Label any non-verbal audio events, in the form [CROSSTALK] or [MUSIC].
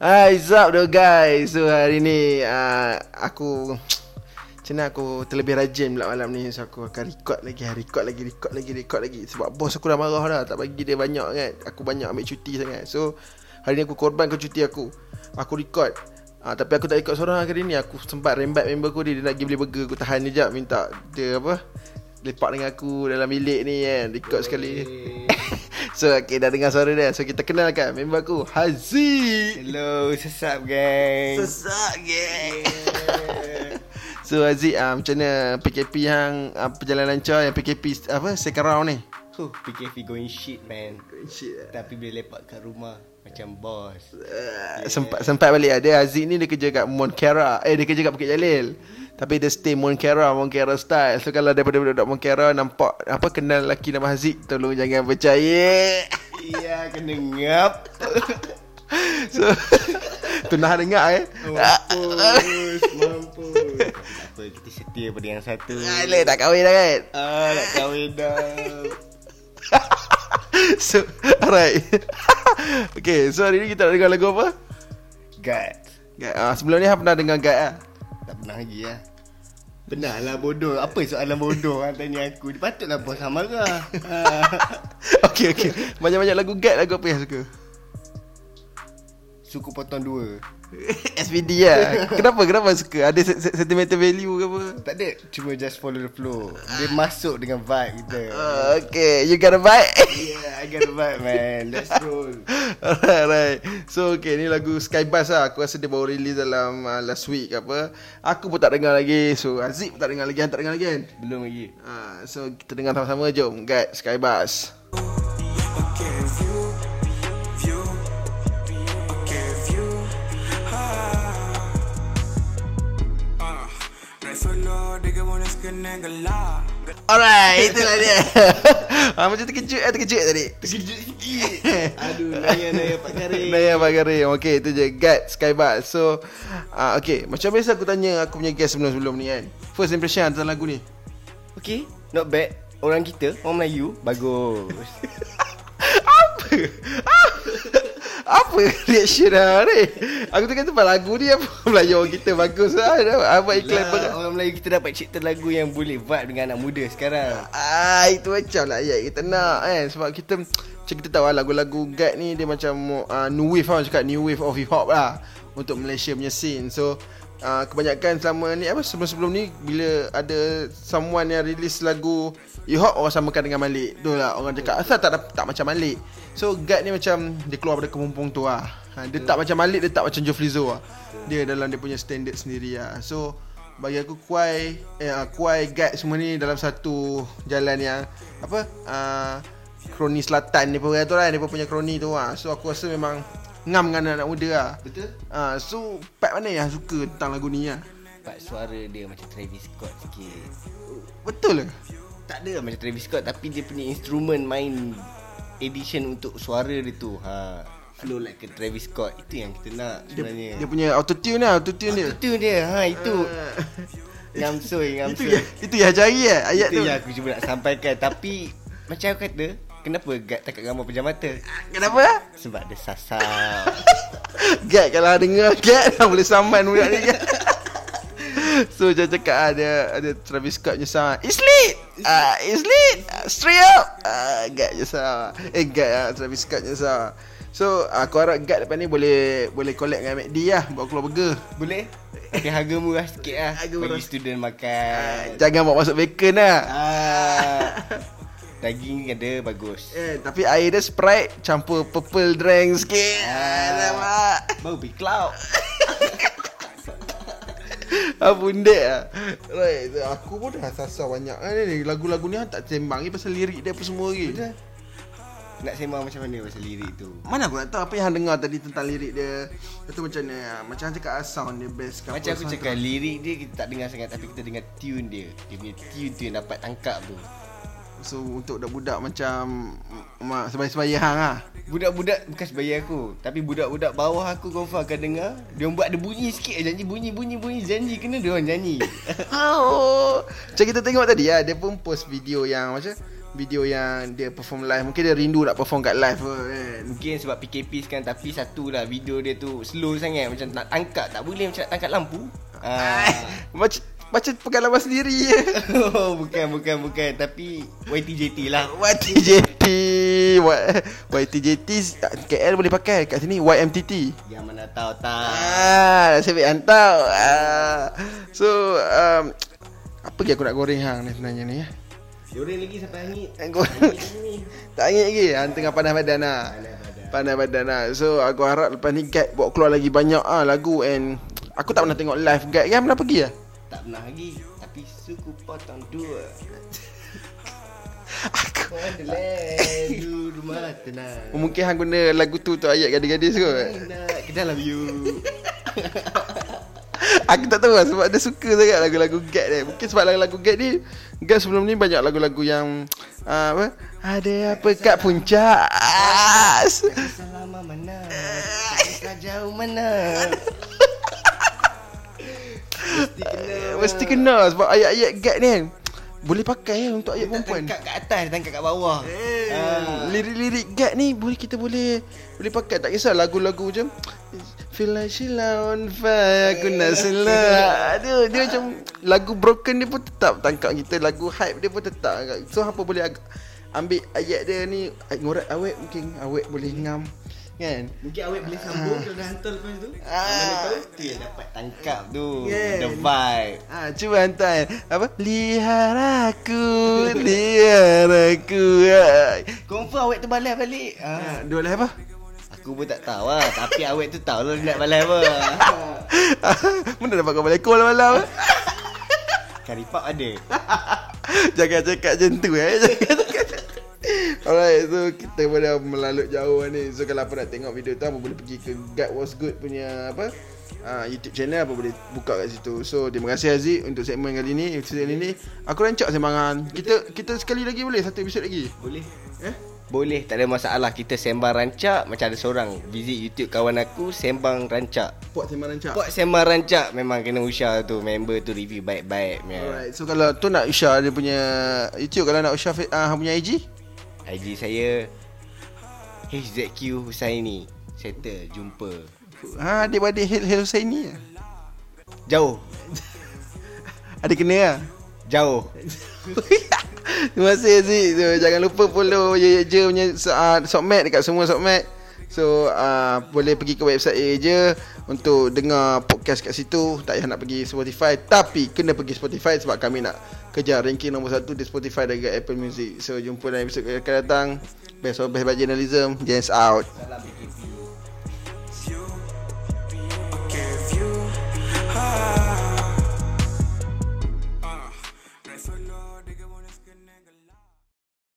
Hai, sup though guys. So hari ni uh, aku macam mana aku terlebih rajin pula malam ni. So aku akan record lagi. Record lagi, record lagi, record lagi. Sebab bos aku dah marah dah. Tak bagi dia banyak kan Aku banyak ambil cuti sangat. So hari ni aku korbankan cuti aku. Aku record. Uh, Tapi aku tak record seorang hari ni. Aku sempat rembat member aku dia Dia nak pergi beli burger. Aku tahan dia jap. Minta dia apa? Lepak dengan aku dalam bilik ni kan. Record sekali So okay dah dengar suara dia. So kita kenalkan member aku Haziq Hello, sesap gang. Sesak geng [LAUGHS] So Aziz uh, macam mana PKP yang uh, perjalanan lancar Yang PKP apa second round ni? Huh, PKP going shit man. Shit Tapi bila lepak kat rumah macam bos. uh, Sempat sempat balik ada Aziz ni dia kerja kat Monkera Eh dia kerja kat Bukit Jalil Tapi dia stay Monkera Monkera style So kalau daripada budak Monkera Nampak apa kenal lelaki nama Haziq Tolong jangan percaya Iya, kena ngap. [LAUGHS] So Tu nak dengar eh Mampus, mampus. Tak apa, kita setia pada yang satu. Alah tak kahwin dah kan Ah, nak kahwin dah. [LAUGHS] So Alright [LAUGHS] Okay so hari ni kita nak dengar lagu apa Guts. Guide. Uh, sebelum ni pernah dengar Guide lah Tak pernah lagi lah. Benar lah bodoh. Apa soalan bodoh kan tanya aku? Dia patutlah bos marah. [LAUGHS] Ah. Okay okay Banyak-banyak lagu Guide lagu apa yang suka Suku potong dua. [LAUGHS] SVD lah. Kenapa? Kenapa suka? Ada se- se- sentimental value ke apa? Tak ada Cuma just follow the flow. Dia masuk dengan vibe kita. Uh, Okay. You got a vibe? [LAUGHS] Yeah I got a vibe man. Let's roll. [LAUGHS] Alright, So okay ni lagu Skybus lah. Aku rasa dia baru release dalam uh, last week ke apa. Aku pun tak dengar lagi. So Aziz pun tak dengar lagi. Han tak dengar lagi kan? Belum lagi. Uh, So kita dengar sama-sama. Jom Guide Skybus Okay, kena. Alright [LAUGHS] Itulah dia. Uh, Macam terkejut eh Terkejut tadi. Terkejut sikit. [LAUGHS] Aduh Naya-naya Pak Karim. Naya Pak Karim. Okay itu je. Guide Skybus. So uh, Okay Macam biasa aku tanya Aku punya guest sebelum-sebelum ni kan. First impression tentang lagu ni. Okay Not bad. Orang kita Orang Melayu Bagus. [LAUGHS] Apa? Apa reaction lah ni Aku tengah tempat lagu ni Apa [LAUGHS] Melayu orang kita bagus lah Apa iklan lah, Orang Melayu kita dapat cipta lagu Yang boleh vibe dengan anak muda sekarang. Ah itu macam lah ayat kita nak kan? Sebab kita macam kita tahu lah lagu-lagu guide ni dia macam uh, new wave lah cakap new wave of hip hop lah untuk Malaysia punya scene. So uh, kebanyakan selama ni apa sebelum-sebelum ni bila ada someone yang release lagu hop orang samakan dengan Malik. Tu lah orang cakap asal tak tak macam Malik. So guide ni macam dia keluar dari kemumpung tu lah. Ha, dia tak macam Malik dia tak macam Joe Flizzo lah. Dia dalam dia punya standard sendiri lah. So bagi aku Kuai eh uh, Kuai Guide semua ni dalam satu jalan yang apa uh, kroni selatan ni pun tu lah dia pun punya kroni tu lah. So aku rasa memang ngam dengan anak muda lah. Betul? Uh, so part mana yang suka tentang lagu ni lah? Part suara dia macam Travis Scott sikit Betul ke? Tak ada lah macam Travis Scott Tapi dia punya instrumen main Edition untuk suara dia tu ha, Flow like a Travis Scott Itu yang kita nak Dia, sebenarnya dia punya autotune lah, autotune dia. Itu dia ha, Itu [LAUGHS] Ngamsoy Itu Ngamsoy ya, itu yang cari eh ayat Itu tu. yang aku cuba nak sampaikan Tapi Macam aku kata Kenapa Gad takat gambar pejam mata? Kenapa? Sebab dia sasar [LAUGHS] Gad kalau dengar Gad dah boleh saman budak ni Gad. [LAUGHS] So macam cakap ah, dia ada Travis Scott punya sound It's lit! Uh, It's lit! Uh, Straight up! Uh, Gad je sound. Eh Gad uh, Travis Scott punya sound. So aku harap Gad depan ni boleh Boleh collect dengan McD lah Bawa keluar burger. Boleh? Tapi harga murah sikit lah Harga Bagi student makan. Jangan bawa masuk bacon lah ah, [LAUGHS] Daging ada bagus. Eh, tapi air dia Sprite Campur purple drink sikit. Ah. Alamak Bau big cloud [LAUGHS] Ah bundek lah Right Aku pun dah sasar banyak. Kan ni Lagu-lagu ni tak sembang ni Pasal lirik dia apa semua lagi. Betul. Nak sembang macam mana pasal lirik tu? Mana aku nak tahu Apa yang hang dengar tadi Tentang lirik dia? Itu macam mana Macam hang cakap ah, Sound dia best ke Macam apa, aku cakap lirik dia kita tak dengar sangat Tapi kita dengar tune dia. Dia punya tune tu yang dapat tangkap tu tu. So untuk budak-budak macam Mak sebaya-sebaya hang lah. Budak-budak bukan sebaya aku. Tapi budak-budak bawah aku confirm akan dengar. Dia buat ada bunyi sikit Janji bunyi bunyi bunyi. Janji kena dia orang nyanyi. [LAUGHS] Oh Macam kita tengok tadi ya Dia pun post video yang Macam video yang dia perform live. Mungkin dia rindu nak perform kat live pun kan. Mungkin sebab PKP sekarang Tapi satu lah Video dia tu Slow sangat. Macam nak tangkap Tak boleh macam nak tangkap lampu. Ah. [LAUGHS] Macam macam pengalaman sendiri je [LAUGHS] oh, Bukan bukan bukan Tapi YTJT lah YTJT YTJT KL boleh pakai Kat sini YMTT Yang mana tahu tak Ah, saya ambil hantar. Ah. So, um, apa lagi aku nak goreng hang ni sebenarnya ni ya? Goreng lagi sampai hangit Aku tak angin lagi. Hang tengah panas badan lah. Panas badan lah. So, aku harap lepas ni guide bawa keluar lagi banyak ah lagu and aku tak pernah tengok live guide. Yang pernah pergi lah? Tak pernah lagi Tapi suku potong dua Aku Wanderland [LAUGHS] Rumah tenang Mungkin hang guna lagu tu untuk ayat gadis-gadis kot. Nak ke dalam you [LAUGHS] Aku tak tahu lah sebab dia suka sangat lagu-lagu Gad ni. Mungkin sebab lagu-lagu Gad ni Gad sebelum ni banyak lagu-lagu yang uh, apa? Ada apa kat puncak? Selama mana jauh mana Mesti kena. Mesti kena sebab ayat-ayat Gad ni kan boleh pakai ya untuk ayat Tak perempuan. tangkap kat atas Tangkap kat bawah. Ah, lirik-lirik Gad ni boleh kita boleh boleh pakai. Tak kisah lagu-lagu macam Feel like Sheila on fire Aku nak sela [LAUGHS] Dia, dia macam Lagu broken dia pun tetap Tangkap kita Lagu hype dia pun tetap So apa boleh ag- Ambil ayat dia ni Ngorat awet mungkin Awet boleh ngam Kan Mungkin awet boleh sambung Kalau dah hantar lepas tu Ah. Mana tahu yang dapat tangkap tu Yeah. The vibe Ah, cuba hantar apa? Lihat aku, lihat aku. Ah, Confirm awet tu balas balik ah. dua live apa? Aku pun tak tahu lah Tapi awet tu tahu lah Dia nak balas apa [LAUGHS] Mana dapat kau balik call malam? Karipap ada [LAUGHS] Jangan cakap macam tu eh. Jangan [LAUGHS] cakap. Alright, so kita dah melalut jauh ni. So kalau apa nak tengok video tu apa boleh pergi ke God Was Good punya apa? Uh, YouTube channel apa boleh buka kat situ. So terima kasih Aziz untuk segmen kali ni, kali ni. Aku rancak sembangan. Kita kita sekali lagi boleh satu episod lagi. Boleh Eh? Boleh tak ada masalah Kita sembang rancak Macam ada seorang Visit YouTube kawan aku Sembang rancak Pot sembang rancak. Buat sembang rancak Memang kena usah tu Member tu review baik-baik. Alright, so kalau tu nak Usha dia punya YouTube kalau nak Usha uh, punya IG IG saya HZQ Husaini Settle Jumpa. Ha dia badi Hil Hil Husaini Jauh. [LAUGHS] Ada kena lah? Jauh. [LAUGHS] Terima kasih Aziz. So, Jangan lupa follow Ye Ye Je punya uh, Sokmat dekat semua Sokmat. So uh, boleh pergi ke website Ye Ye Je Untuk dengar podcast kat situ. Tak payah nak pergi Spotify Tapi kena pergi Spotify Sebab kami nak kejar ranking nombor satu Di Spotify dan juga Apple Music. So jumpa dalam episod akan datang. Best of best by journalism. Jens out. Salam BKP